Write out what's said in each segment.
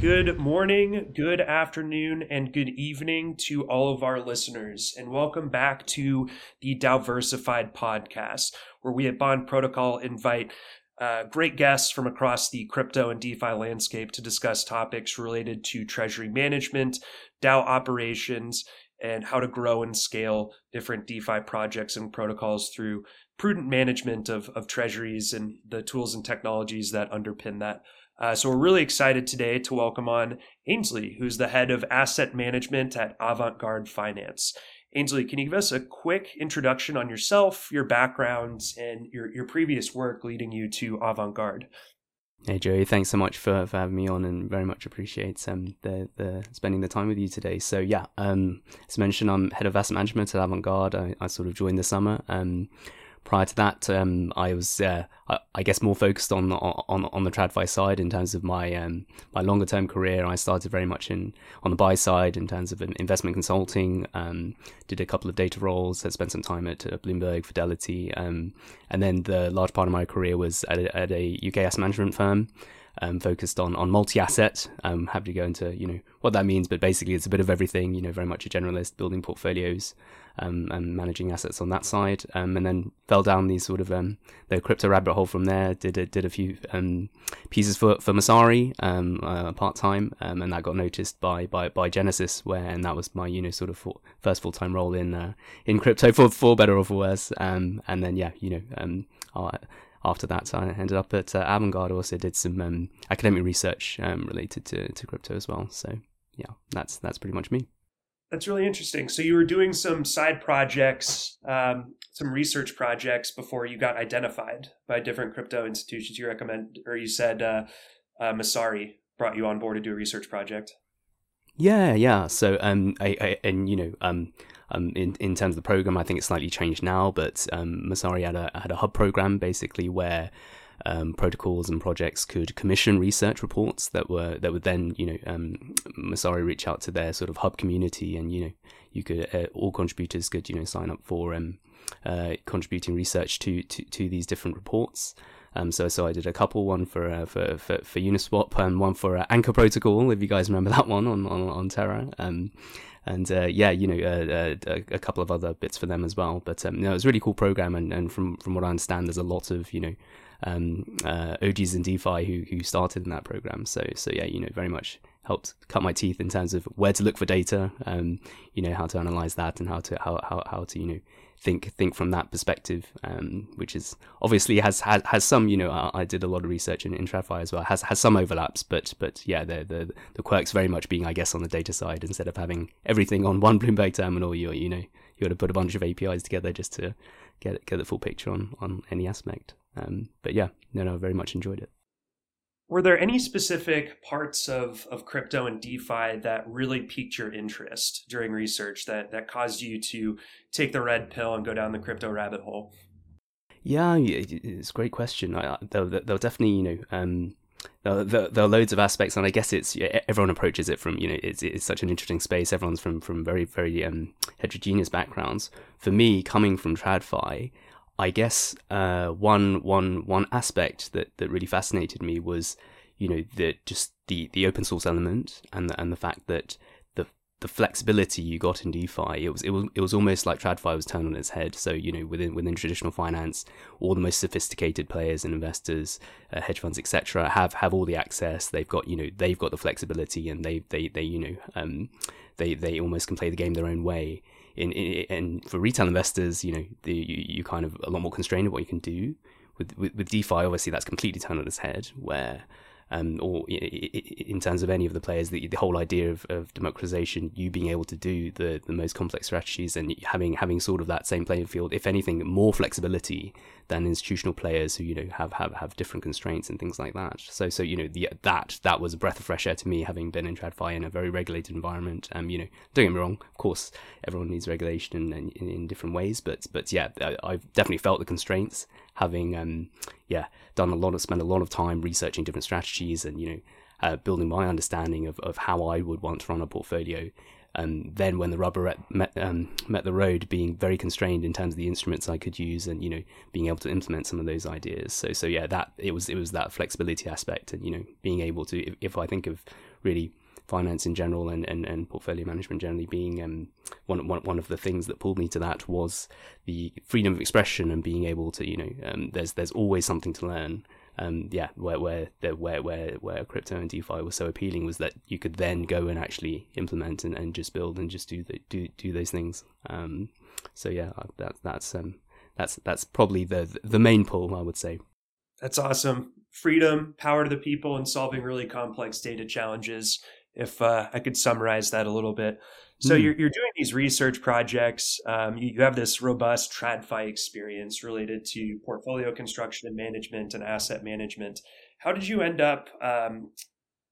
Good morning, good afternoon, and good evening to all of our listeners, and welcome back to the DAOversified podcast, where we at Bond Protocol invite uh, great guests from across the crypto and DeFi landscape to discuss topics related to treasury management, DAO operations, and how to grow and scale different DeFi projects and protocols through prudent management of, of treasuries and the tools and technologies that underpin that. Uh, so we're really excited today to welcome on Ainsley, who's the head of asset management at Avantgarde Finance. Ainsley, can you give us a quick introduction on yourself, your background, and your, your previous work leading you to Avantgarde? Hey Joey, thanks so much for, for having me on, and very much appreciate um, the the spending the time with you today. So yeah, um, as mentioned, I'm head of asset management at Avantgarde. I, I sort of joined this summer. Um, prior to that, um, I was, uh, I, I, guess, more focused on on on the TradFi side in terms of my um, my longer term career. I started very much in on the buy side in terms of investment consulting. Um, did a couple of data roles. Had spent some time at uh, Bloomberg, Fidelity, um, and then the large part of my career was at a, at a UK asset management firm. Um, focused on on multi-asset. Um, happy to go into you know what that means, but basically it's a bit of everything. You know, very much a generalist, building portfolios, um, and managing assets on that side. Um, and then fell down the sort of um, the crypto rabbit hole from there. Did a, did a few um, pieces for for Messari um, uh, part time, um, and that got noticed by by by Genesis, where and that was my you know sort of first full time role in uh, in crypto for for better or for worse. and then yeah, you know. I, after that, I ended up at uh, Avantgarde. Also, did some um, academic research um, related to, to crypto as well. So, yeah, that's that's pretty much me. That's really interesting. So you were doing some side projects, um, some research projects before you got identified by different crypto institutions. You recommend, or you said, uh, uh, Messari brought you on board to do a research project. Yeah, yeah. So, um, I, I and you know, um, um, in in terms of the program, I think it's slightly changed now, but um, Messari had a had a hub program basically where um, protocols and projects could commission research reports that were that would then you know um, Messari reach out to their sort of hub community and you know you could uh, all contributors could you know sign up for um, uh, contributing research to, to to these different reports. Um, so so I did a couple, one for uh, for, for for Uniswap and one for uh, Anchor Protocol, if you guys remember that one on on, on Terra. Um, and uh, yeah, you know, uh, uh, a, couple of other bits for them as well. But um, no, it was a really cool program, and, and from from what I understand, there's a lot of you know um, uh, OGs in DeFi who who started in that program. So so yeah, you know, very much helped cut my teeth in terms of where to look for data, um, you know, how to analyze that and how to how how, how to you know think think from that perspective, um, which is obviously has, has has some you know I, I did a lot of research in, in TradFi as well has has some overlaps, but but yeah the the the quirks very much being I guess on the data side instead of having everything on one Bloomberg terminal, you you know you got to put a bunch of APIs together just to get get the full picture on on any aspect. Um, but yeah, no, no, very much enjoyed it. Were there any specific parts of, of crypto and DeFi that really piqued your interest during research that, that caused you to take the red pill and go down the crypto rabbit hole? Yeah, it's a great question. They'll, they'll definitely, you know, um, there, there, are loads of aspects, and I guess it's everyone approaches it from you know it's it's such an interesting space. Everyone's from from very very um, heterogeneous backgrounds. For me, coming from TradFi, I guess uh, one one one aspect that, that really fascinated me was, you know, the just the, the open source element and the, and the fact that the the flexibility you got in DeFi it was it was it was almost like TradFi was turned on its head. So you know within within traditional finance, all the most sophisticated players and investors, uh, hedge funds, etc., have have all the access. They've got you know they've got the flexibility and they they they you know um, they they almost can play the game their own way in, in and for retail investors, you know, the, you, you kind of a lot more constrained of what you can do. With, with, with DeFi, obviously, that's completely turned on its head, where um, or in terms of any of the players, the, the whole idea of, of democratization, you being able to do the, the most complex strategies and having having sort of that same playing field, if anything, more flexibility than institutional players who you know have have, have different constraints and things like that. So so you know the that that was a breath of fresh air to me, having been in TradFi in a very regulated environment. Um, you know, don't get me wrong, of course, everyone needs regulation in, in, in different ways, but but yeah, I, I've definitely felt the constraints having um yeah done a lot of spent a lot of time researching different strategies and you know uh, building my understanding of, of how I would want to run a portfolio and then when the rubber met, um, met the road, being very constrained in terms of the instruments I could use, and you know being able to implement some of those ideas. So so yeah, that it was it was that flexibility aspect, and you know being able to if, if I think of really finance in general and, and, and portfolio management generally being um, one, one one of the things that pulled me to that was the freedom of expression and being able to you know um, there's there's always something to learn um, yeah, where where where where where crypto and DeFi was so appealing was that you could then go and actually implement and, and just build and just do the, do do those things. Um, so yeah, that that's um that's that's probably the the main pull I would say. That's awesome. Freedom, power to the people, and solving really complex data challenges. If uh, I could summarize that a little bit, so mm. you're, you're doing these research projects. Um, you, you, have this robust TradFi experience related to portfolio construction and management and asset management. How did you end up um,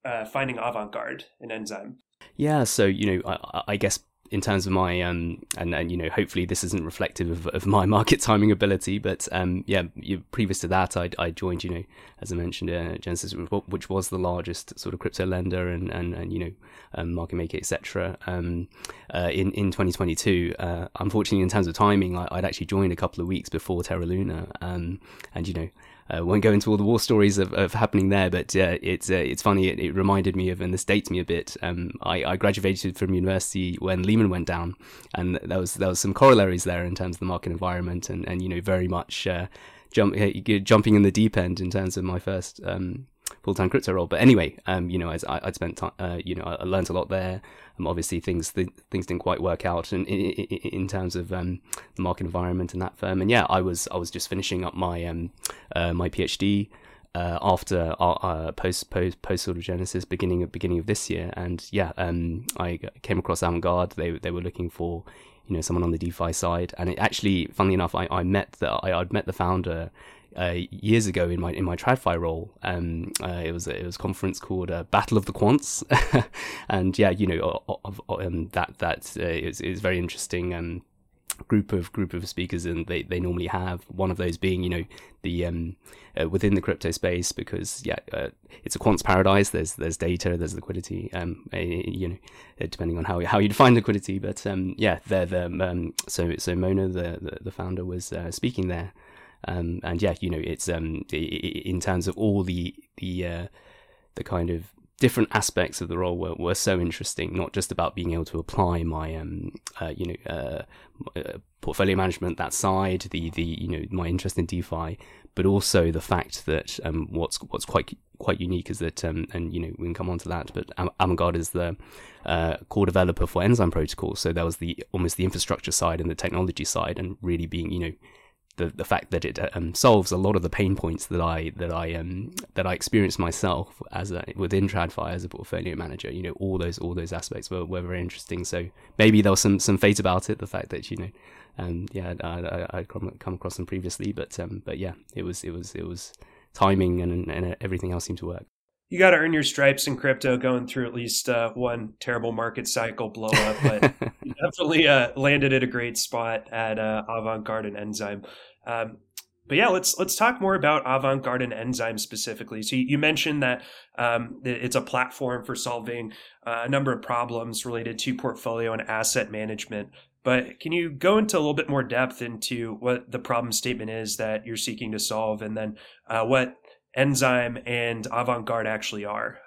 uh, finding Avantgarde and Enzyme? Yeah, so you know, I, I guess in terms of my um and and you know hopefully this isn't reflective of, of my market timing ability but um yeah you, previous to that I, I joined you know as I mentioned uh, Genesis which was the largest sort of crypto lender and and, and you know um, market maker etc um uh, in in 2022 uh, unfortunately in terms of timing I, would actually joined a couple of weeks before Terra Luna um and you know uh, won't go into all the war stories of, of happening there, but uh, it's uh, it's funny. It, it, reminded me of, and this dates me a bit. Um, I, I, graduated from university when Lehman went down, and there was there was some corollaries there in terms of the market environment, and, and you know very much jump jumping in the deep end in terms of my first um, full time crypto role. But anyway, um, you know, as I, would spent time, uh, you know, I learned a lot there. Um, obviously, things th- things didn't quite work out in in, in terms of um, the market environment in that firm. And yeah, I was I was just finishing up my um, uh, my PhD. Uh, after uh, uh, post post post sort of Genesis beginning of beginning of this year, and yeah, um, I came across Avantgarde. They they were looking for you know someone on the DeFi side, and it actually, funnily enough, I, I met the I, I'd met the founder uh, years ago in my in my TradFi role. Um, uh, it was it was a conference called uh, Battle of the Quants, and yeah, you know, um, that that uh, is is very interesting. Um, group of group of speakers and they, they normally have one of those being you know the um uh, within the crypto space because yeah uh, it's a quants paradise there's there's data there's liquidity um uh, you know uh, depending on how how you define liquidity but um yeah they're the um so so Mona the the, the founder was uh, speaking there um, and yeah, you know, it's um, in terms of all the the uh, the kind of different aspects of the role were, were so interesting. Not just about being able to apply my um, uh, you know uh, uh portfolio management that side, the the you know my interest in DeFi, but also the fact that um, what's what's quite quite unique is that um, and you know we can come on to that, but Avantgarde is the uh, core developer for Enzyme Protocol, so that was the almost the infrastructure side and the technology side, and really being you know the the fact that it um, solves a lot of the pain points that I that I um that I experienced myself as a within TradFi as a portfolio manager. You know, all those all those aspects were, were very interesting. So maybe there was some some fate about it. The fact that you know, um, yeah, I, I, would come come across them previously, but um, but yeah, it was it was it was timing and and everything else seemed to work you got to earn your stripes in crypto going through at least uh, one terrible market cycle blow up but you definitely uh, landed at a great spot at uh, Avantgarde and enzyme um, but yeah, let's let's talk more about Avantgarde and Enzyme specifically. So you mentioned that um, it's a platform for solving uh, a number of problems related to portfolio and asset management. But can you go into a little bit more depth into what the problem statement is that you're seeking to solve, and then uh, what Enzyme and Avantgarde actually are?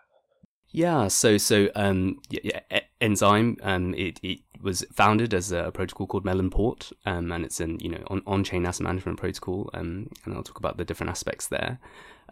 Yeah, so so um, yeah, yeah, Enzyme um, it it was founded as a protocol called Melonport, um, and it's an you know on on chain asset management protocol, um, and I'll talk about the different aspects there.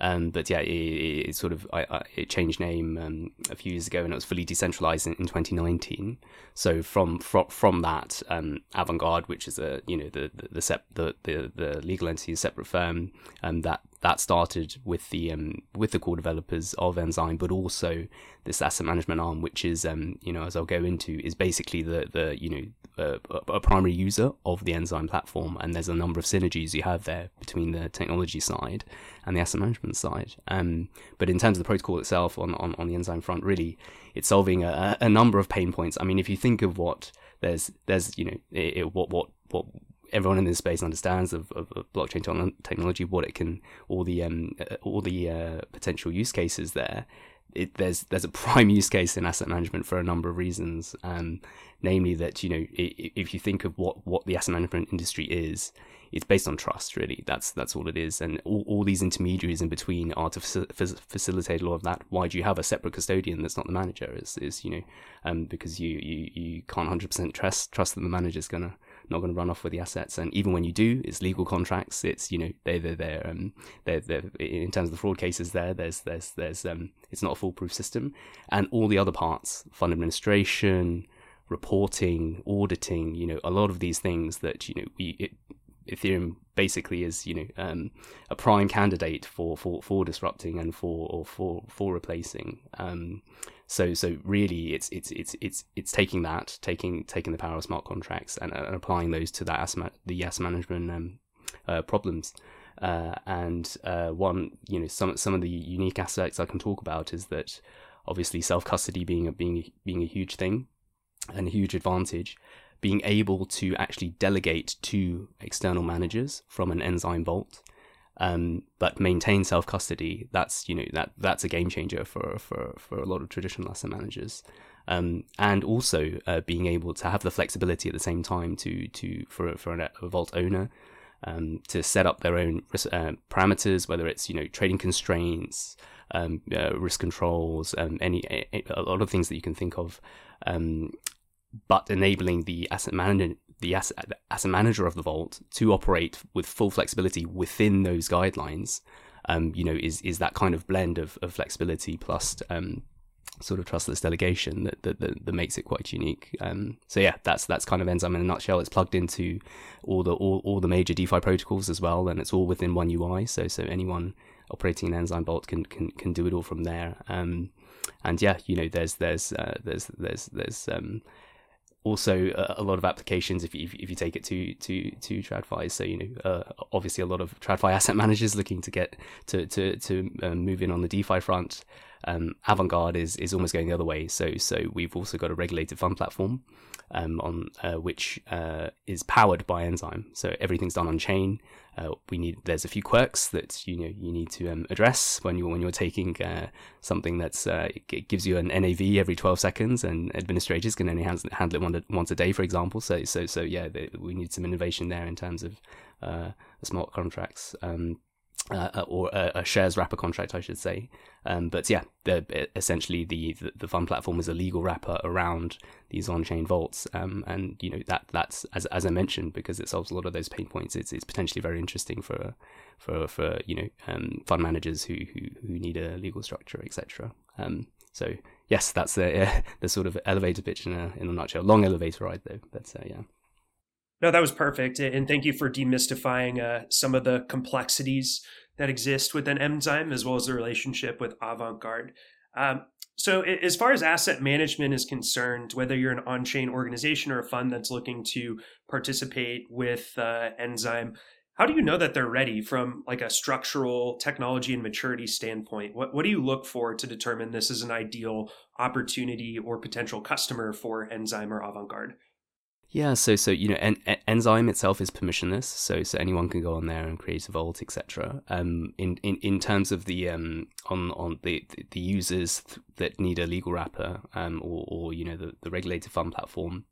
Um, but yeah, it, it, sort of I, I, it changed name um, a few years ago, and it was fully decentralized in, in 2019. So from from, from that, um, Avantgarde, which is a you know the the the, sep- the, the, the legal entity, a separate firm, um, that that started with the um, with the core developers of Enzyme, but also this asset management arm, which is um, you know as I'll go into, is basically the the you know a, a, primary user of the Enzyme platform, and there's a number of synergies you have there between the technology side and the asset management side. Um, but in terms of the protocol itself, on, on, on the Enzyme front, really, it's solving a, a number of pain points. I mean, if you think of what there's there's you know it, it, what what what everyone in this space understands of, of, of blockchain technology, what it can, all the um, all the uh, potential use cases there it, there's there's a prime use case in asset management for a number of reasons, um, namely that you know if you think of what what the asset management industry is, it's based on trust really. That's that's all it is, and all, all these intermediaries in between are to facilitate a lot of that. Why do you have a separate custodian that's not the manager? Is is you know um, because you you you can't hundred percent trust trust that the manager's gonna not going to run off with the assets. And even when you do, it's legal contracts. It's you know they they they're um they're, they're in terms of the fraud cases there. There's there's there's um it's not a foolproof system, and all the other parts, fund administration, reporting, auditing. You know a lot of these things that you know we it, Ethereum basically is you know um, a prime candidate for, for, for disrupting and for or for for replacing. Um, so so really, it's it's it's it's it's taking that, taking taking the power of smart contracts and, and applying those to that asset, the asset management um, uh, problems. Uh, and uh, one, you know, some some of the unique aspects I can talk about is that obviously self custody being a being being a huge thing and a huge advantage being able to actually delegate to external managers from an Enzyme vault, um, but maintain self custody. That's you know that that's a game changer for for for a lot of traditional asset managers. Um, and also uh, being able to have the flexibility at the same time to to for for a, a vault owner um, to set up their own uh, parameters, whether it's you know trading constraints, um, uh, risk controls, um, any a, a, lot of things that you can think of, um, but enabling the asset manager the asset, asset manager of the vault to operate with full flexibility within those guidelines um, you know is is that kind of blend of, of flexibility plus um, sort of trustless delegation that that, that, that makes it quite unique. Um, so yeah that's that's kind of enzyme in a nutshell. It's plugged into all the all, all the major defi protocols as well and it's all within one ui so so anyone operating an enzyme vault can can, can do it all from there. Um, and yeah you know there's there's uh, there's there's there's um, also uh, a lot of applications if you, if you take it to to to TradFi. So you know, uh, obviously a lot of TradFi asset managers looking to get to to to um, move in on the DeFi front. Um, Avantgarde is is almost going the other way. So so we've also got a regulated fund platform um, on uh, which uh, is powered by Enzyme. So everything's done on chain. Uh, we need there's a few quirks that you know you need to um, address when you when you're taking uh, something that's uh, it gives you an NAV every 12 seconds, and administrators can only handle, handle it one, once a day, for example. So so so yeah, we need some innovation there in terms of uh, smart contracts. Um, uh, uh, or a, a, shares wrapper contract, I should say. Um, but yeah, essentially the, the, the fund platform is a legal wrapper around these on-chain vaults, um, and you know that that's as as I mentioned because it solves a lot of those pain points. It's it's potentially very interesting for for for you know um, fund managers who who who need a legal structure, etc. Um, so yes, that's the uh, the sort of elevator pitch in a in a nutshell. Long elevator ride though, but uh, yeah. No, that was perfect. And thank you for demystifying uh, some of the complexities that exist within Enzyme as well as the relationship with Avantgarde. Um, so, as far as asset management is concerned, whether you're an on chain organization or a fund that's looking to participate with uh, Enzyme, how do you know that they're ready from like a structural technology and maturity standpoint? What, what do you look for to determine this is an ideal opportunity or potential customer for Enzyme or Avantgarde? Yeah, so so you know, en- en- enzyme itself is permissionless, so so anyone can go on there and create a vault, etc. Um, in, in in terms of the um on on the the users that need a legal wrapper, um, or or you know the the regulated fund platform,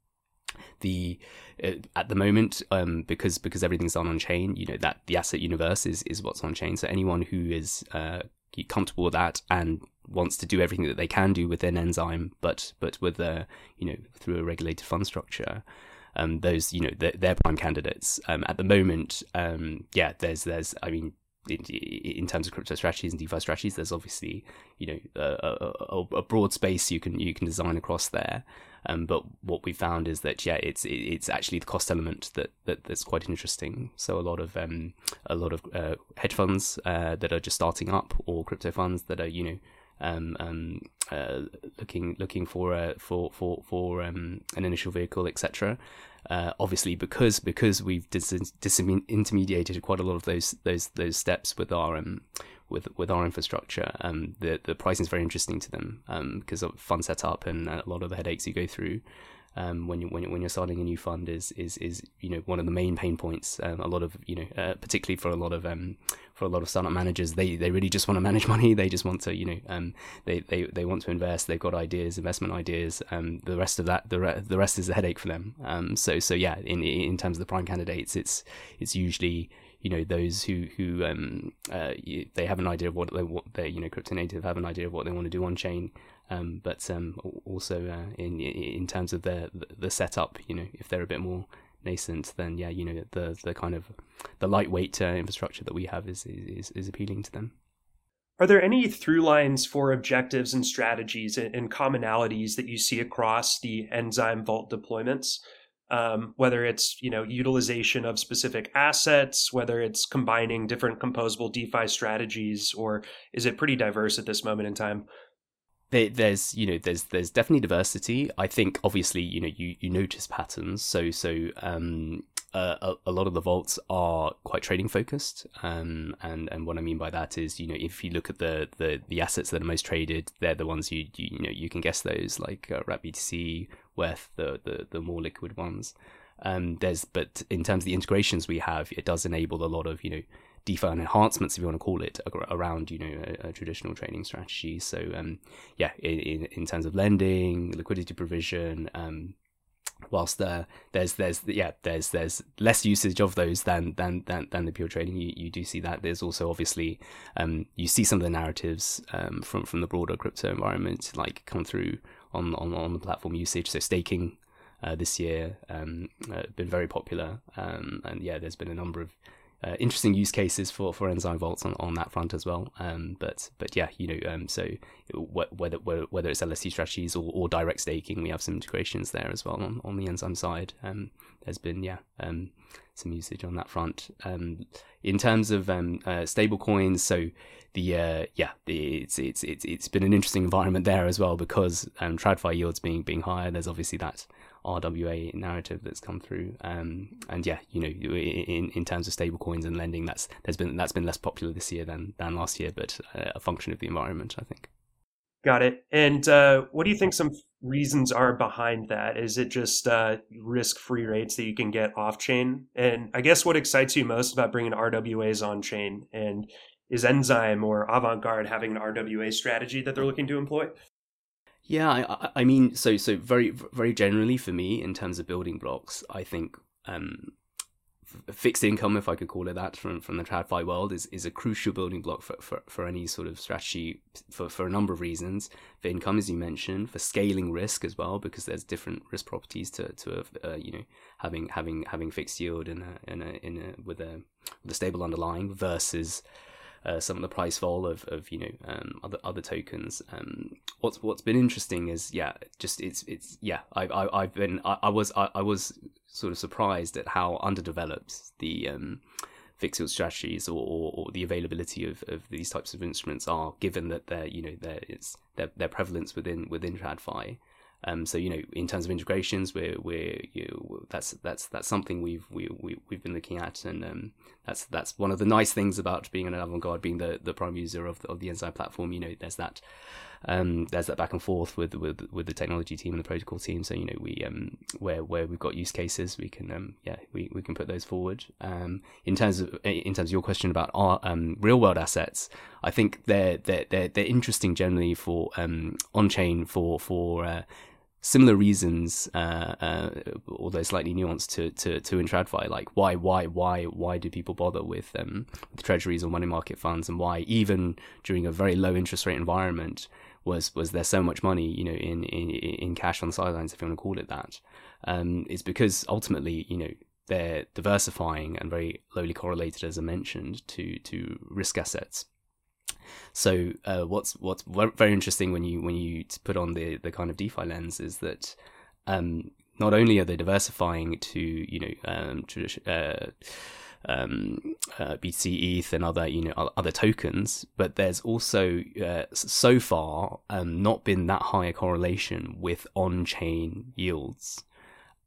the uh, at the moment um because because everything's done on chain, you know that the asset universe is is what's on chain. So anyone who is uh comfortable with that and wants to do everything that they can do with within Enzyme, but but with a you know through a regulated fund structure. Um, those you know they're, they're prime candidates um, at the moment. Um, yeah, there's there's I mean in, in, terms of crypto strategies and DeFi strategies, there's obviously you know a, a, a broad space you can you can design across there. Um, but what we found is that yeah, it's it's actually the cost element that, that that's quite interesting. So a lot of um, a lot of uh, hedge funds uh, that are just starting up, or crypto funds that are you know um, um, uh, looking looking for a, for for for um, an initial vehicle, etc. Uh, obviously, because because we've dis- disintermediated quite a lot of those those those steps with our um, with with our infrastructure, um, the the pricing is very interesting to them um, because of fund setup and a lot of the headaches you go through. Um, when you when, when you're starting a new fund is is is you know one of the main pain points. Um, a lot of you know, uh, particularly for a lot of um, for a lot of startup managers, they they really just want to manage money. They just want to you know um, they, they they want to invest. They've got ideas, investment ideas. Um, the rest of that the re- the rest is a headache for them. Um, so so yeah, in in terms of the prime candidates, it's it's usually you know those who who um uh, they have an idea of what they what they you know crypto native have an idea of what they want to do on chain um, but um, also uh, in in terms of the the setup, you know, if they're a bit more nascent, then yeah, you know, the the kind of the lightweight uh, infrastructure that we have is, is is appealing to them. Are there any through lines for objectives and strategies and commonalities that you see across the Enzyme Vault deployments? Um, whether it's you know utilization of specific assets, whether it's combining different composable DeFi strategies, or is it pretty diverse at this moment in time? There, there's you know there's there's definitely diversity. I think obviously you know you, you notice patterns. So so um, uh, a, a, lot of the vaults are quite trading focused, um, and and what I mean by that is you know if you look at the the, the assets that are most traded, they're the ones you you, you know you can guess those like uh, BTC, WETH, the, the the more liquid ones. Um, there's but in terms of the integrations we have, it does enable a lot of you know DeFi enhancements, if you want to call it, around you know a, a traditional trading strategy. So um, yeah, in, in terms of lending, liquidity provision, um, whilst there there's there's yeah there's there's less usage of those than than than, than the pure trading you, you do see that there's also obviously um you see some of the narratives um from from the broader crypto environment like come through on on, on the platform usage so staking uh, this year um uh, been very popular um and yeah there's been a number of uh, interesting use cases for, for enzyme vaults on, on that front as well. Um, but but yeah, you know, um, so whether whether it's LST strategies or, or direct staking, we have some integrations there as well on, on the enzyme side. Um, there's been yeah um, some usage on that front. Um, in terms of um, uh, stable coins, so the uh, yeah, it's it's it's it's been an interesting environment there as well because um, TradFi yields being being higher. There's obviously that RWA narrative that's come through. Um, and yeah, you know, in, in terms of stablecoins and lending, that's there's been that's been less popular this year than than last year, but uh, a function of the environment, I think. Got it. And uh, what do you think some reasons are behind that? Is it just uh, risk-free rates that you can get off-chain? And I guess what excites you most about bringing RWAs on-chain? And is Enzyme or Avantgarde having an RWA strategy that they're looking to employ? Yeah, I, I mean, so so very very generally for me in terms of building blocks, I think um, fixed income, if I could call it that, from from the TradFi world, is is a crucial building block for, for, for any sort of strategy for, for a number of reasons. For income, as you mentioned, for scaling risk as well, because there's different risk properties to to uh, you know having having having fixed yield in a in a in a with a with a stable underlying versus uh, some of the price fall of, of you know um, other other tokens. Um, what's what's been interesting is yeah, just it's it's yeah. I, I I've been I, I was I, I, was sort of surprised at how underdeveloped the um, fixed yield strategies or, or, or, the availability of, of these types of instruments are, given that they're you know there is their their prevalence within within TradFi. Um, so you know, in terms of integrations, we're we're you know, that's that's that's something we've we, we we've been looking at, and um, that's that's one of the nice things about being an Avantgarde, being the, the prime user of the, of the Enzyme platform. You know, there's that um, there's that back and forth with with with the technology team and the protocol team. So you know, we um where where we've got use cases, we can um yeah we, we can put those forward. Um, in terms of in terms of your question about our um real world assets, I think they're they're they're, they're interesting generally for um on chain for for uh, similar reasons, uh, uh, although slightly nuanced to to to in TradFi, Like why why why why do people bother with um with treasuries or money market funds, and why even during a very low interest rate environment was was there so much money you know in in in cash on the sidelines if you want to call it that? Um, it's because ultimately you know they're diversifying and very lowly correlated, as I mentioned, to to risk assets. So uh, what's what's very interesting when you when you put on the the kind of DeFi lens is that um, not only are they diversifying to you know um, uh, um, uh, BTC, ETH, and other you know other tokens, but there's also uh, so far um, not been that high a correlation with on-chain yields.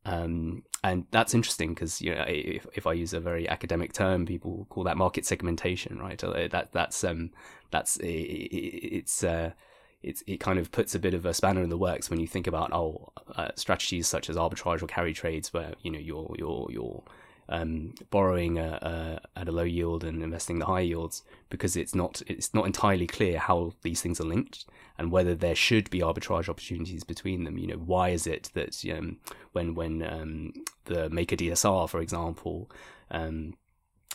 Um, and that's interesting because you know if, if I use a very academic term, people call that market segmentation, right? Uh, that that's um that's it's uh it's it kind of puts a bit of a spanner in the works when you think about oh uh, strategies such as arbitrage or carry trades where you know you're you're you're um, borrowing a, a, at a low yield and investing the high yields because it's not it's not entirely clear how these things are linked and whether there should be arbitrage opportunities between them. You know, why is it that um, when when um, the Maker DSR, for example, um,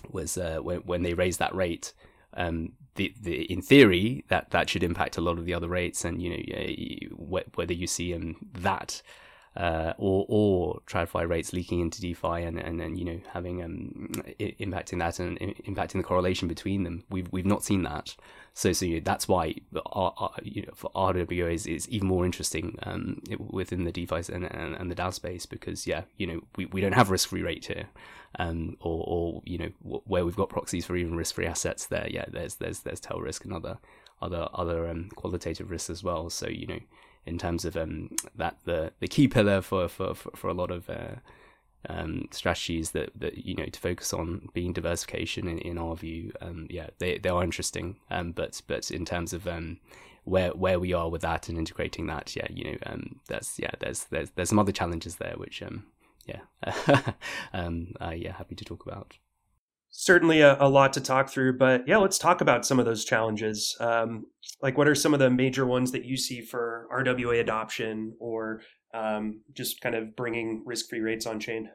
was uh, when when they raised that rate. Um, the, the in theory that that should impact a lot of the other rates, and you know whether you see um, that uh, or or TradFi rates leaking into DeFi and and, and you know having um impacting that and impacting the correlation between them. We've we've not seen that. So so you know, that's why our, our, you know for RWA is, is even more interesting um within the DeFi and, and, and the DAO space because yeah you know we, we don't have risk free rate here, um or or you know where we've got proxies for even risk free assets there yeah there's there's there's tail risk and other other other um, qualitative risks as well. So you know in terms of um, that the the key pillar for for for, a lot of uh, um, strategies that that you know to focus on being diversification in, in our view. Um, yeah they they are interesting. Um, but but in terms of um, where where we are with that and integrating that yeah you know um, that's yeah there's there's there's some other challenges there which yeah uh, yeah happy to talk about certainly a, a, lot to talk through but yeah let's talk about some of those challenges. Um, like what are some of the major ones that you see for rwa adoption or um, just kind of bringing risk-free rates on chain?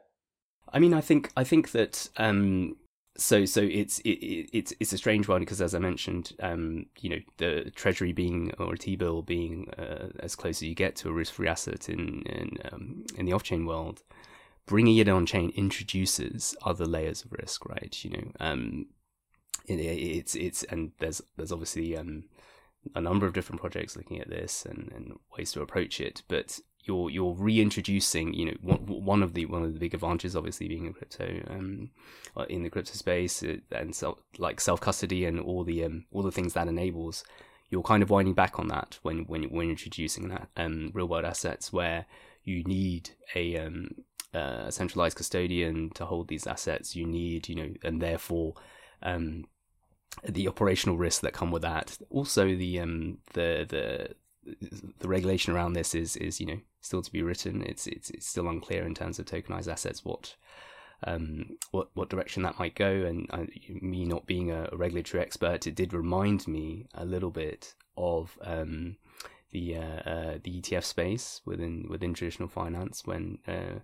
I mean i think i think that um, so so it's it, it's it's a strange one because as I mentioned, um, you know, the treasury being or a T bill being uh, as close as you get to a risk free asset in in um, in the off chain world, bringing it on chain introduces other layers of risk, right? You know, um, it, it's it's and there's there's obviously um, a number of different projects looking at this and, and ways to approach it, but you're you're reintroducing you know one, one of the one of the big advantages obviously being in crypto um, uh, in the crypto space uh, and so like self custody and all the um, all the things that enables you're kind of winding back on that when when when introducing that um, real world assets where you need a um, uh, a centralized custodian to hold these assets. You need, you know, and therefore um, the operational risks that come with that. Also, the um, the the the regulation around this is is you know still to be written. It's it's it's still unclear in terms of tokenized assets what um, what what direction that might go. And I, me not being a, regulatory expert, it did remind me a little bit of um, the uh, uh, the ETF space within within traditional finance when uh,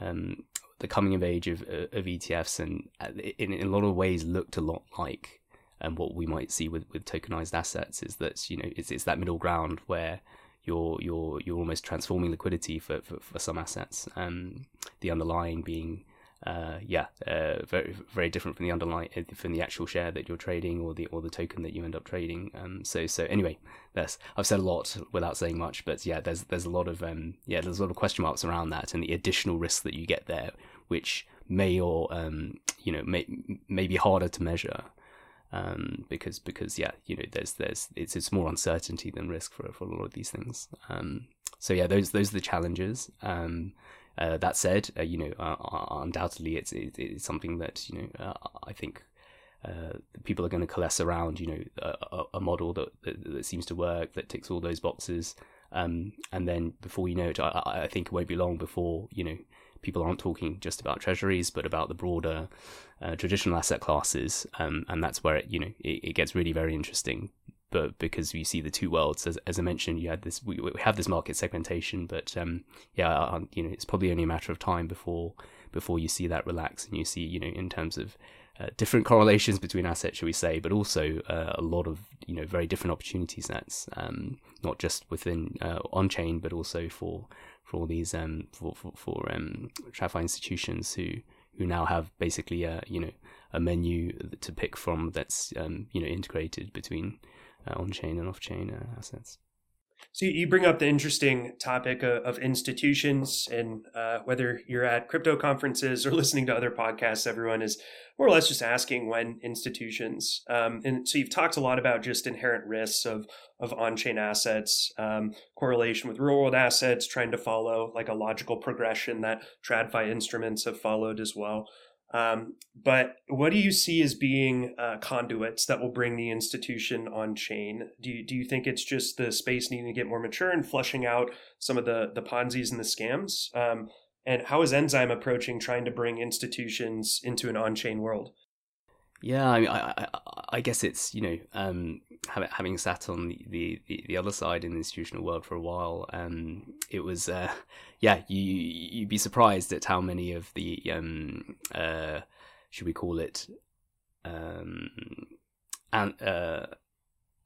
um, the coming of age of, uh, of ETFs and uh, in, in a lot of ways looked a lot like um, what we might see with, with tokenized assets is that you know it's, it's that middle ground where you're you're you're almost transforming liquidity for, for, for some assets. Um, the underlying being uh, yeah, uh, very very different from the underlying uh, from the actual share that you're trading or the or the token that you end up trading. Um, so so anyway, that's I've said a lot without saying much, but yeah, there's there's a lot of um, yeah, there's a lot of question marks around that and the additional risks that you get there, which may or um, you know may may be harder to measure. Um, because because yeah, you know, there's there's it's it's more uncertainty than risk for for a lot of these things. Um, so yeah, those those are the challenges. Um, uh, that said, uh, you know, uh, uh undoubtedly it's, it's something that you know uh, I think uh, people are going to coalesce around. You know, a, a model that, that, that seems to work that ticks all those boxes. Um, and then before you know it, I, I, think it won't be long before you know people aren't talking just about treasuries, but about the broader traditional asset classes. Um, and that's where it, you know it, it gets really very interesting but because you see the two worlds, as, as I mentioned, you had this, we, we have this market segmentation, but um, yeah, you know, it's probably only a matter of time before before you see that relax and you see, you know, in terms of uh, different correlations between assets, shall we say, but also uh, a lot of you know very different opportunity sets, um, not just within uh, on chain, but also for for all these um, for for, for um, institutions who who now have basically a you know a menu to pick from that's um, you know integrated between uh, on chain and off chain uh, assets. So you bring up the interesting topic of, institutions, and uh, whether you're at crypto conferences or listening to other podcasts, everyone is more or less just asking when institutions. Um, and so you've talked a lot about just inherent risks of of on-chain assets, um, correlation with real-world assets, trying to follow like a logical progression that TradFi instruments have followed as well. Um, but what do you see as being uh, conduits that will bring the institution on chain? Do you, do you think it's just the space needing to get more mature and flushing out some of the the Ponzi's and the scams? Um, and how is Enzyme approaching trying to bring institutions into an on chain world? Yeah, I, mean, I, I, I, guess it's you know um, having sat on the, the, the other side in the institutional world for a while, um, it was uh, yeah you you'd be surprised at how many of the um, uh, should we call it um, an, uh,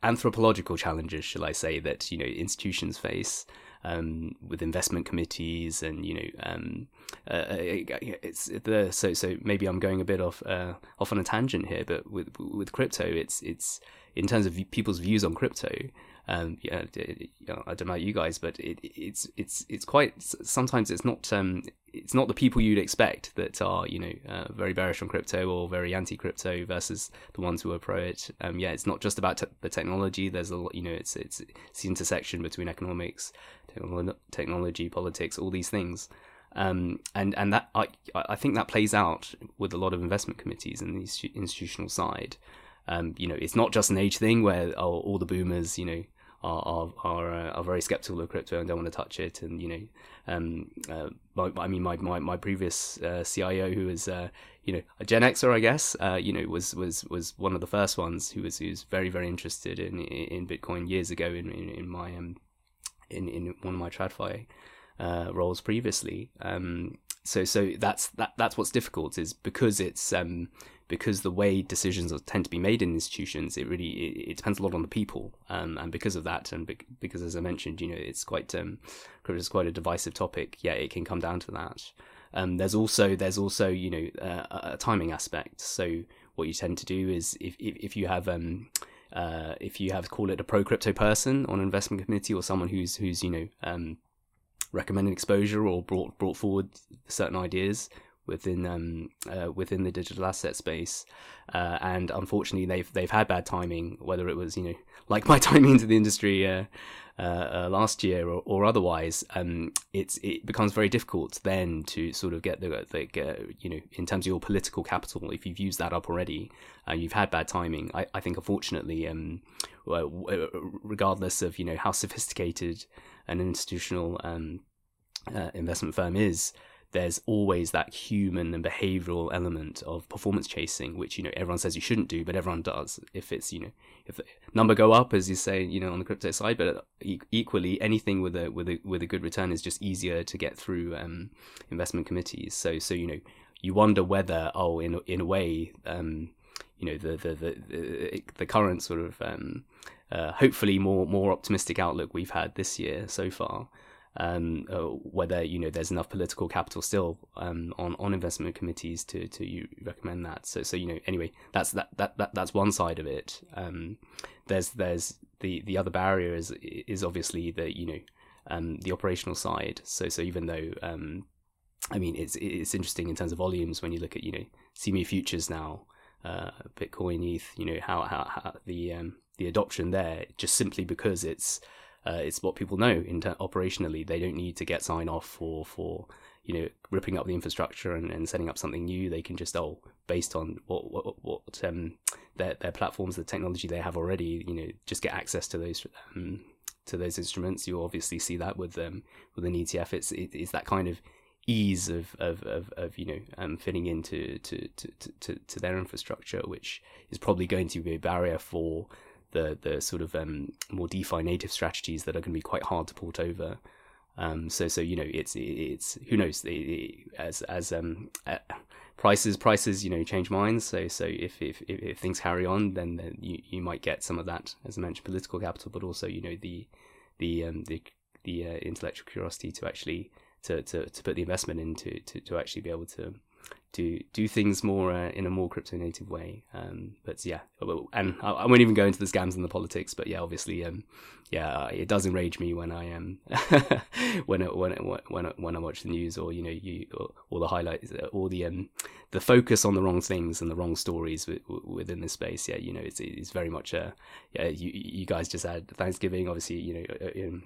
anthropological challenges, shall I say, that you know institutions face um, with investment committees and you know um, uh, uh it's the so so maybe I'm going a bit off uh, off on a tangent here, but with with crypto, it's it's in terms of people's views on crypto. Um, yeah, I don't know about you guys, but it, it's it's it's quite sometimes it's not um, it's not the people you'd expect that are you know uh, very bearish on crypto or very anti-crypto versus the ones who are pro it. Um, yeah, it's not just about the technology. There's a lot, you know, it's, it's it's the intersection between economics, technology, politics, all these things. Um, and and that I I think that plays out with a lot of investment committees and the institutional side. Um, you know, it's not just an age thing where oh, all the boomers, you know, are are are, uh, are, very skeptical of crypto and don't want to touch it. And you know, um, uh, my, I mean, my my, my previous uh, CIO, who was uh, you know a Gen Xer, I guess, uh, you know, was was was one of the first ones who was who was very very interested in in Bitcoin years ago in in, in my um, in in one of my TradFi uh, roles previously. Um, so so that's that that's what's difficult is because it's um, because the way decisions tend to be made in institutions, it really it, it depends a lot on the people, um, and because of that, and be- because as I mentioned, you know, it's quite um, it's quite a divisive topic. Yeah, it can come down to that. Um, there's also there's also you know uh, a timing aspect. So what you tend to do is if if, if you have um, uh, if you have call it a pro crypto person on an investment committee or someone who's who's you know um, recommended exposure or brought brought forward certain ideas within um, uh, within the digital asset space, uh, and unfortunately they've they've had bad timing. Whether it was you know like my timing into the industry uh, uh, uh last year or, or otherwise, um, it's it becomes very difficult then to sort of get the, the you know in terms of your political capital if you've used that up already, and you've had bad timing. I, I think unfortunately, um, regardless of you know how sophisticated an institutional um, uh, investment firm is, there's always that human and behavioral element of performance chasing, which you know everyone says you shouldn't do, but everyone does. If it's you know if the number go up, as you say, you know on the crypto side, but equally anything with a with a with a good return is just easier to get through um, investment committees. So so you know you wonder whether oh in in a way um, you know the the the the, the current sort of um, uh, hopefully more more optimistic outlook we've had this year so far um, uh, whether you know there's enough political capital still um, on on investment committees to to you recommend that. So so you know anyway that's that that, that that's one side of it. Um, there's there's the the other barrier is is obviously the you know um, the operational side. So so even though um, I mean it's it's interesting in terms of volumes when you look at you know CME futures now. Uh, Bitcoin, ETH, you know how how, how the um, the adoption there just simply because it's uh, it's what people know in ter- operationally. They don't need to get sign off for for you know ripping up the infrastructure and, and setting up something new. They can just oh based on what what, what um, their their platforms, the technology they have already, you know, just get access to those. Um, to those instruments, you obviously see that with um, with an ETF. It's it, it's that kind of ease of of, of, of you know um, fitting into to, to, to, to their infrastructure, which is probably going to be a barrier for the the sort of um, more DeFi native strategies that are going to be quite hard to port over. Um, so so you know it's it's who knows as as um, uh, prices prices you know change minds. So so if if, if things carry on, then, then you you might get some of that as I mentioned political capital, but also you know the the um, the the uh, intellectual curiosity to actually to, to, to put the investment into to, to actually be able to do do things more uh, in a more crypto native way. Um, but yeah, and I, I, won't even go into the scams and the politics. But yeah, obviously, um, yeah, it does enrage me when I am um, when when when when I watch the news or you know you or, the highlights or the um the focus on the wrong things and the wrong stories within this space. Yeah, you know, it's it's very much a yeah. You you guys just had Thanksgiving, obviously. You know, uh, um,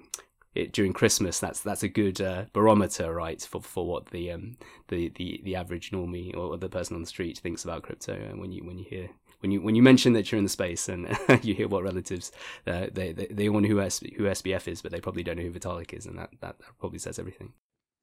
it during Christmas, that's that's a good uh, barometer, right, for for what the um the, the, the average normie or the person on the street thinks about crypto. And when you when you hear when you when you mention that you're in the space and you hear what relatives uh, they, they they all know who S, who SBF is, but they probably don't know who Vitalik is, and that that, that probably says everything.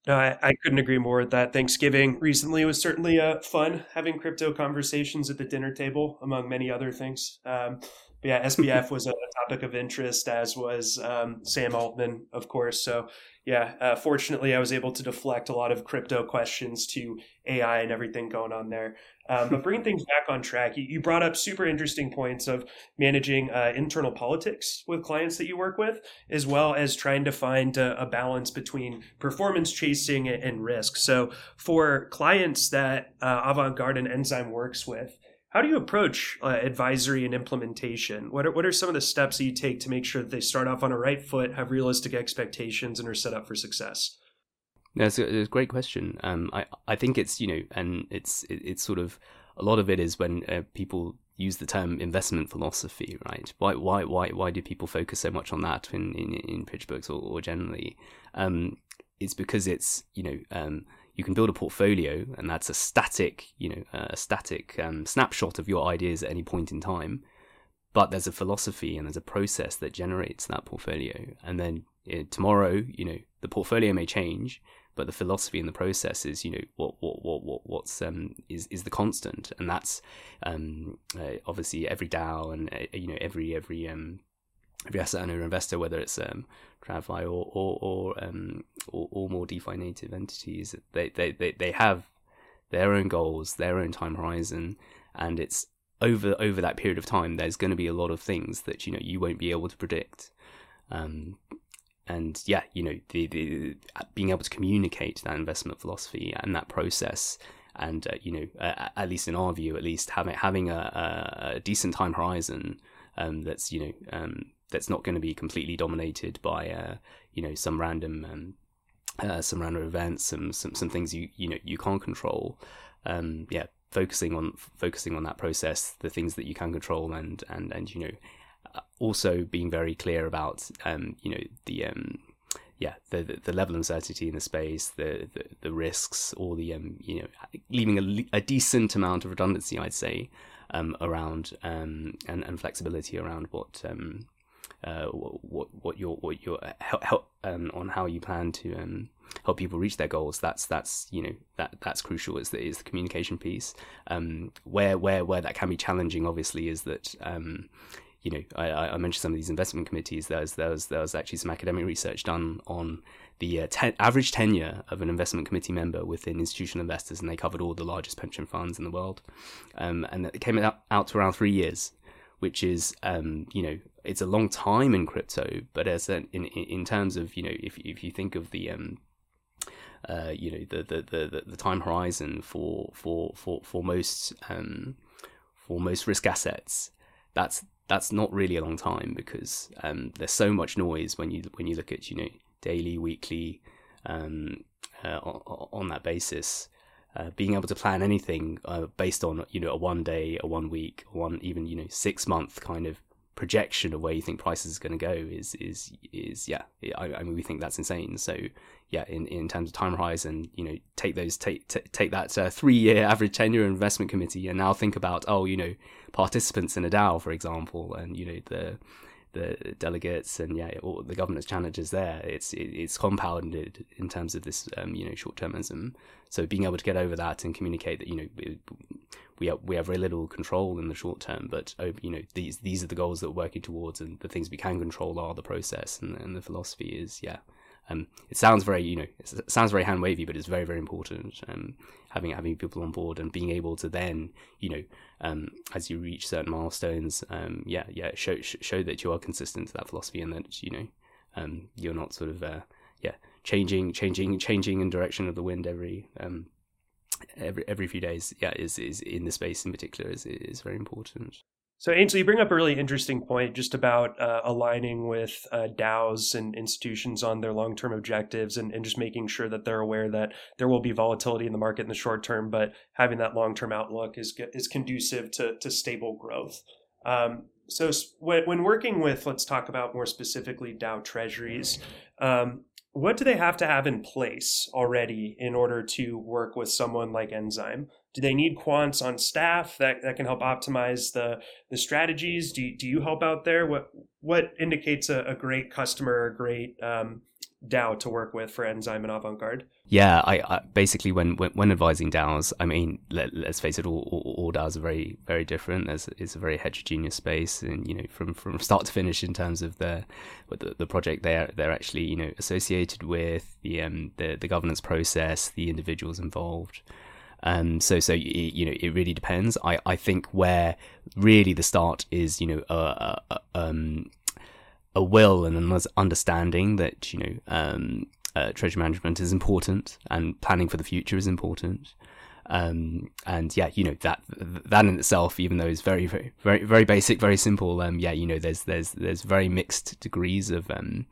No, I, I, couldn't agree more with that. Thanksgiving recently was certainly uh, fun having crypto conversations at the dinner table, among many other things. Um, but yeah, SBF was a topic of interest, as was um, Sam Altman, of course. So yeah, uh, fortunately, I was able to deflect a lot of crypto questions to AI and everything going on there. Um, but bringing things back on track, you, you, brought up super interesting points of managing uh, internal politics with clients that you work with, as well as trying to find a, a balance between performance chasing and, risk. So, for clients that uh, Avantgarde and Enzyme works with, how do you approach uh, advisory and implementation? What are, what are some of the steps that you take to make sure that they start off on a right foot, have realistic expectations, and are set up for success? That's a, a great question. Um, I I think it's you know, and it's it, it's sort of a lot of it is when uh, people use the term investment philosophy, right? Why why why why do people focus so much on that in in, in pitch books or, or generally? Um, it's because it's you know um, you can build a portfolio, and that's a static, you know, a static um, snapshot of your ideas at any point in time. But there's a philosophy and there's a process that generates that portfolio, and then uh, tomorrow, you know, the portfolio may change, but the philosophy and the process is, you know, what what what what what's um is is the constant, and that's um uh, obviously every DAO and uh, you know every every um every asset owner or investor, whether it's um, TradFi or or or, um, or, or more DeFi native entities, they, they, they, they have their own goals, their own time horizon, and it's over over that period of time. There's going to be a lot of things that you know you won't be able to predict. Um, and yeah, you know, the, the being able to communicate that investment philosophy and that process, and uh, you know, uh, at least in our view, at least having having a, a decent time horizon um, that's you know um, that's not going to be completely dominated by uh, you know some random um, uh, some random events, some, some some things you you know you can't control. Um, yeah, focusing on focusing on that process, the things that you can control, and and and you know uh, also being very clear about um, you know the um, yeah the, the, the level of uncertainty in the space, the the, the risks, or the um, you know leaving a, a decent amount of redundancy, I'd say, um, around um, and and flexibility around what um, uh, what what your what your uh, help, help um, on how you plan to um, help people reach their goals. That's that's you know that that's crucial. Is the is the communication piece. Um, where where where that can be challenging, obviously, is that. Um, you know, I, I, mentioned some of these investment committees. There was, there was, there was actually some academic research done on the uh, ten, average tenure of an investment committee member within institutional investors, and they covered all the largest pension funds in the world, um, and it came out, out to around three years which is um, you know it's a long time in crypto, but as in in terms of you know if if you think of the um, uh, you know the, the the the time horizon for for for for most um, for most risk assets, that's that's not really a long time because um, there's so much noise when you when you look at you know daily, weekly, um, uh, on, on, that basis. Uh, being able to plan anything uh, based on you know a one day, a one week, one even you know six month kind of projection of where you think prices are going to go is is is yeah. I, I, mean, we think that's insane. So yeah, in, in terms of time horizon, you know, take those take t- take that uh, three year average tenure investment committee, and now think about oh, you know, participants in a DAO, for example, and you know the the delegates and yeah, all the governance challenges there. It's it, it's compounded in terms of this um, you know short termism. So being able to get over that and communicate that you know we have, we have very little control in the short term, but oh, you know these these are the goals that we're working towards, and the things we can control are the process, and, and the philosophy is yeah um, it sounds very, you know, it sounds very hand wavy, but it's very, very important. Um, having having people on board and being able to then, you know, um, as you reach certain milestones, um, yeah, yeah, show show that you are consistent to that philosophy and that you know, um, you're not sort of, uh, yeah, changing, changing, changing in direction of the wind every um, every every few days. Yeah, is is in the space in particular is is very important. So, Ainsley, you bring up a really interesting point just about uh, aligning with uh, DAOs and institutions on their long term objectives and, and just making sure that they're aware that there will be volatility in the market in the short term, but having that long term outlook is, is conducive to, to stable growth. Um, so when working with, let's talk about more specifically DAO treasuries. Um, what do they have to have in place already in order to work with someone like Enzyme? Do they need quants on staff that, that can help optimize the, the strategies? Do you, do you help out there? What what indicates a, a great customer, a great um, DAO to work with for Enzyme and Avantgarde? Yeah, I, I basically when, when, when advising DAOs, I mean, let, us face it, all, all, all, DAOs are very very different. There's, it's a very heterogeneous space, and you know, from, from start to finish in terms of the the, the project they're they're actually you know associated with the um the, the governance process, the individuals involved. Um, so so you know it really depends. I, I think where really the start is you know um, a will and an understanding that you know um, uh, treasury management is important and planning for the future is important. Um, and yeah, you know that that in itself, even though it's very very very very basic, very simple. Um, yeah, you know there's there's there's very mixed degrees of um,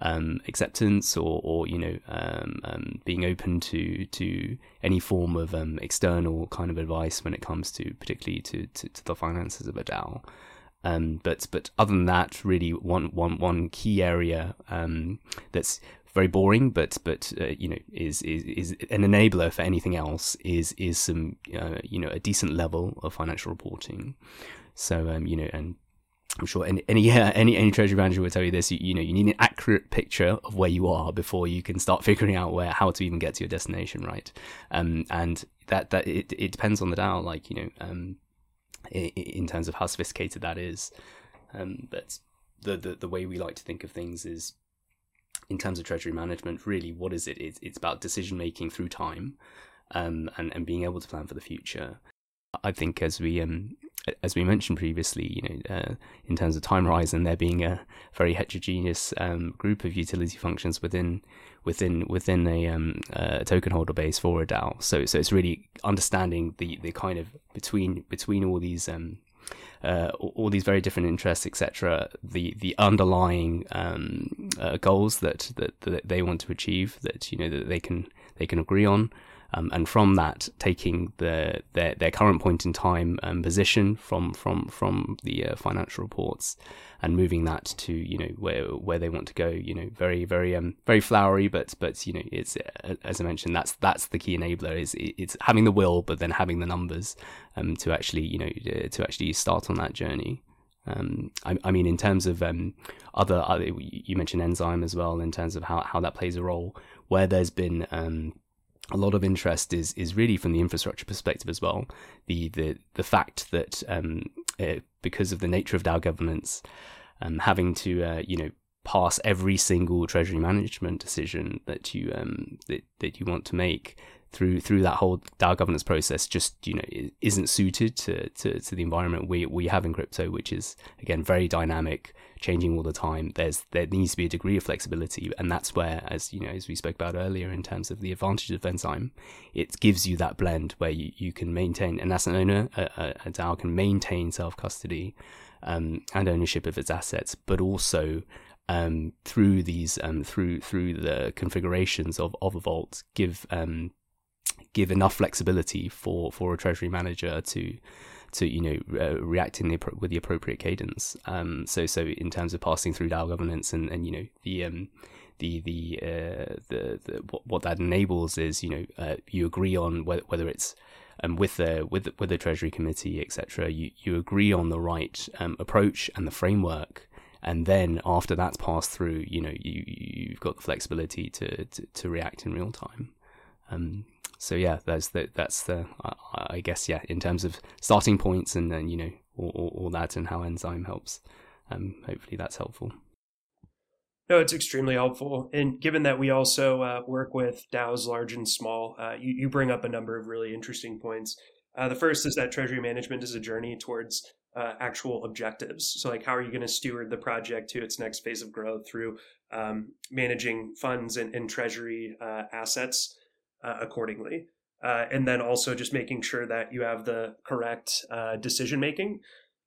um, acceptance or or you know um, um, being open to to any form of um, external kind of advice when it comes to particularly to to, to the finances of a DAO. Um, but but other than that, really one one one key area that's very boring, but but uh, you know is, is is an enabler for anything else is is some uh, you know a decent level of financial reporting. So um, you know and. I'm sure any any any, any treasury manager will tell you this. You, you, know, you need an accurate picture of where you are before you can start figuring out where how to even get to your destination, right? Um, and that that it, it depends on the DAO. Like you know, um, in terms of how sophisticated that is. Um, but the, the the way we like to think of things is in terms of treasury management. Really, what is it? It's, it's about decision making through time, um, and and being able to plan for the future. I think as we um as we mentioned previously, you know, uh, in terms of time horizon, there being a very heterogeneous um, group of utility functions within within within a, um, a token holder base for a DAO. So so it's really understanding the the kind of between between all these um, uh, all these very different interests, etc. The the underlying um, uh, goals that, that that they want to achieve, that you know that they can they can agree on, um, and from that taking the their, their current point in time um, position from from from the uh, financial reports and moving that to you know where where they want to go you know very very um very flowery but but you know it's uh, as I mentioned that's that's the key enabler is it's having the will but then having the numbers um to actually you know uh, to actually start on that journey um, I, I, mean, in terms of um, other, other, you mentioned enzyme as well. In terms of how, how that plays a role, where there's been um, a lot of interest is is really from the infrastructure perspective as well. The the the fact that um, uh, because of the nature of DAO governance, um, having to uh, you know pass every single treasury management decision that you um, that that you want to make through through that whole DAO governance process just you know isn't suited to, to, to the environment we we have in crypto, which is again very dynamic, changing all the time. There's there needs to be a degree of flexibility, and that's where, as you know, as we spoke about earlier, in terms of the advantage of Enzyme, it gives you that blend where you, you can maintain, an owner, a, a DAO can maintain self custody um, and ownership of its assets, but also um, through these um, through through the configurations of of a vault give um, give enough flexibility for for a treasury manager to to you know uh, react in the with the appropriate cadence. Um, so so in terms of passing through DAO governance and and you know the um, the the uh, the, the what, what that enables is you know uh, you agree on whether, whether it's um, with the with with the Treasury Committee etc. You you agree on the right um, approach and the framework, and then after that's passed through, you know you you've got the flexibility to to, to react in real time. Um, so yeah, that's the that's the I, I, guess yeah in terms of starting points and then you know all, all, all, that and how enzyme helps. Um, hopefully that's helpful. No, it's extremely helpful. And given that we also uh, work with DAOs large and small, uh, you, you bring up a number of really interesting points. Uh, the first is that treasury management is a journey towards uh, actual objectives. So, like, how are you going to steward the project to its next phase of growth through um, managing funds and, and treasury uh, assets? Uh, accordingly. Uh, and then also just making sure that you have the correct uh, decision making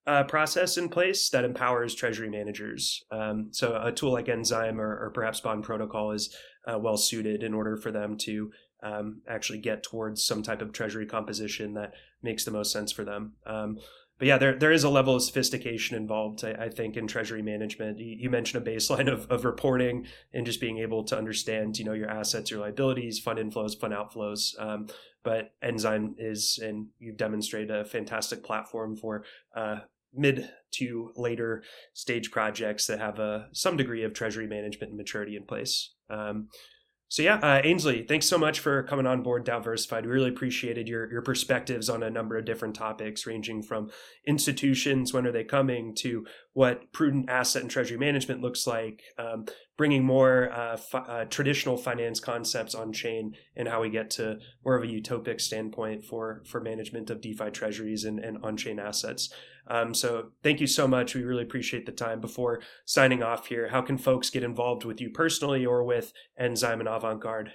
uh, process in place that empowers treasury managers. Um, so a tool like Enzyme or, or perhaps Bond Protocol is uh, well suited in order for them to um, actually get towards some type of treasury composition that makes the most sense for them. Um, but yeah, there there is a level of sophistication involved, I, I think, in treasury management. You, you, mentioned a baseline of, of reporting and just being able to understand, you know, your assets, your liabilities, fund inflows, fund outflows. Um, but Enzyme is, and you've demonstrated a fantastic platform for uh, mid to later stage projects that have a some degree of treasury management and maturity in place. Um, so yeah, uh, Ainsley, thanks so much for coming on board DAOversified. We really appreciated your your perspectives on a number of different topics, ranging from institutions, when are they coming, to what prudent asset and treasury management looks like, um, bringing more uh, fi- uh, traditional finance concepts on chain, and how we get to more of a utopic standpoint for for management of DeFi treasuries and, and on chain assets. Um, so thank you so much. We really appreciate the time. Before signing off here, how can folks get involved with you personally or with Enzyme and Avantgarde?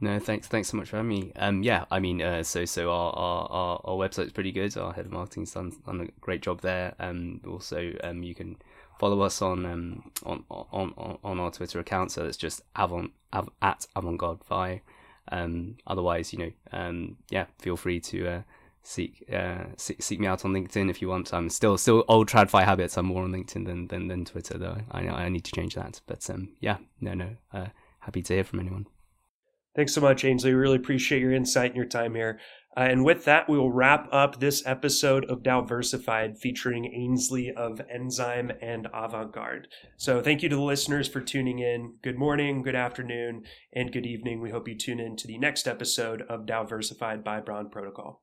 No, thanks. Thanks so much for having me. Um, yeah, I mean, uh, so so our, our our our website's pretty good. Our head of marketing's done done a great job there. Um, also, um, you can follow us on um on on on our Twitter account. So it's just avant av, at avantgarde vi. Um, otherwise, you know, um, yeah, feel free to uh, seek uh seek, seek me out on LinkedIn if you want. I'm still still old tradfi habits. I'm more on LinkedIn than than, than Twitter though. I I need to change that. But um yeah, no no. Uh, happy to hear from anyone. Thanks so much, Ainsley. We really appreciate your insight and your time here. Uh, and with that, we will wrap up this episode of DAOversified featuring Ainsley of Enzyme and Avantgarde. So thank you to the listeners for tuning in. Good morning, good afternoon, and good evening. We hope you tune in to the next episode of DAOversified by Bond Protocol.